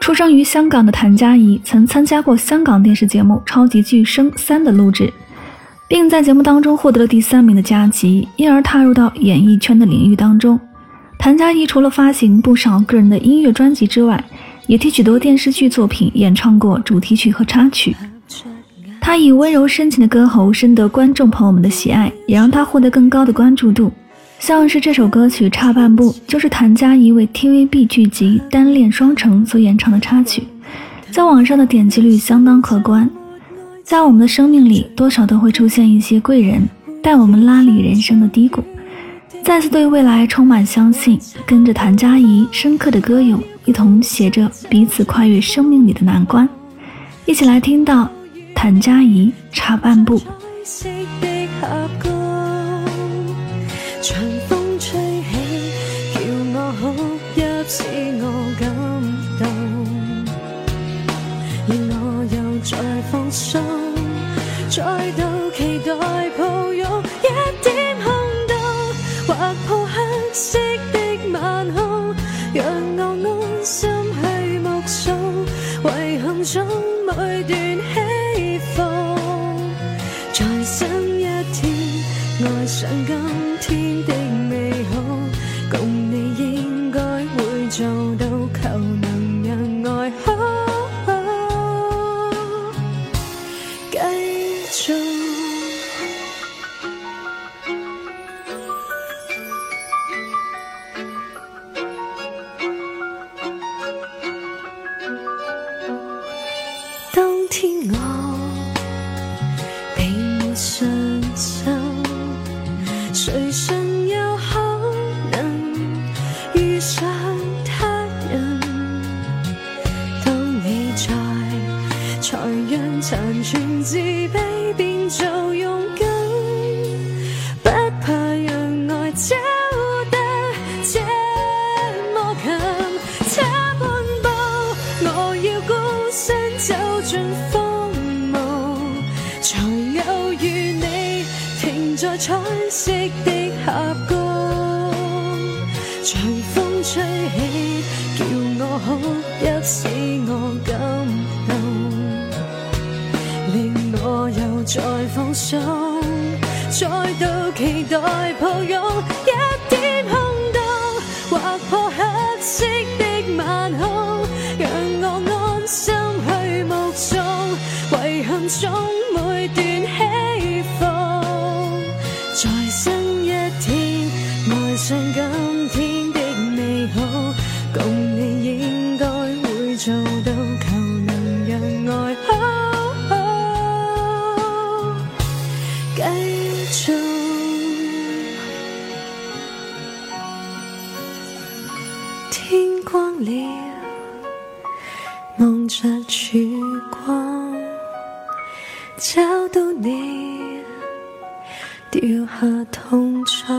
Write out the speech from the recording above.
出生于香港的谭嘉怡曾参加过香港电视节目《超级巨声三》的录制，并在节目当中获得了第三名的佳绩，因而踏入到演艺圈的领域当中。谭嘉怡除了发行不少个人的音乐专辑之外，也替许多电视剧作品演唱过主题曲和插曲。她以温柔深情的歌喉深得观众朋友们的喜爱，也让她获得更高的关注度。像是这首歌曲《差半步》，就是谭嘉怡为 TVB 剧集《单恋双城》所演唱的插曲，在网上的点击率相当可观。在我们的生命里，多少都会出现一些贵人，带我们拉离人生的低谷。再次对未来充满相信，跟着谭嘉怡深刻的歌咏，一同写着彼此跨越生命里的难关。一起来听到谭嘉怡差半步。长风吹起，叫我哭泣，使我感动，而我又再放松，再度期待抱爱上今天的美好，共你应该会做到，求能让爱好好继续。当天我谁信有可能遇上他人？当你在，才让残存自卑变做勇敢，不怕让爱走得这么近，在彩色的峡谷，随风吹起，叫我哭泣，使我感动，令我又再放松，再度期待抱拥一点空洞，划破黑色的晚空，让我安心去目送遗憾中在新一天，爱上今天的美好，共你应该会做到，求能让爱好继续。天光了，望着曙光，找到你。丢下痛楚。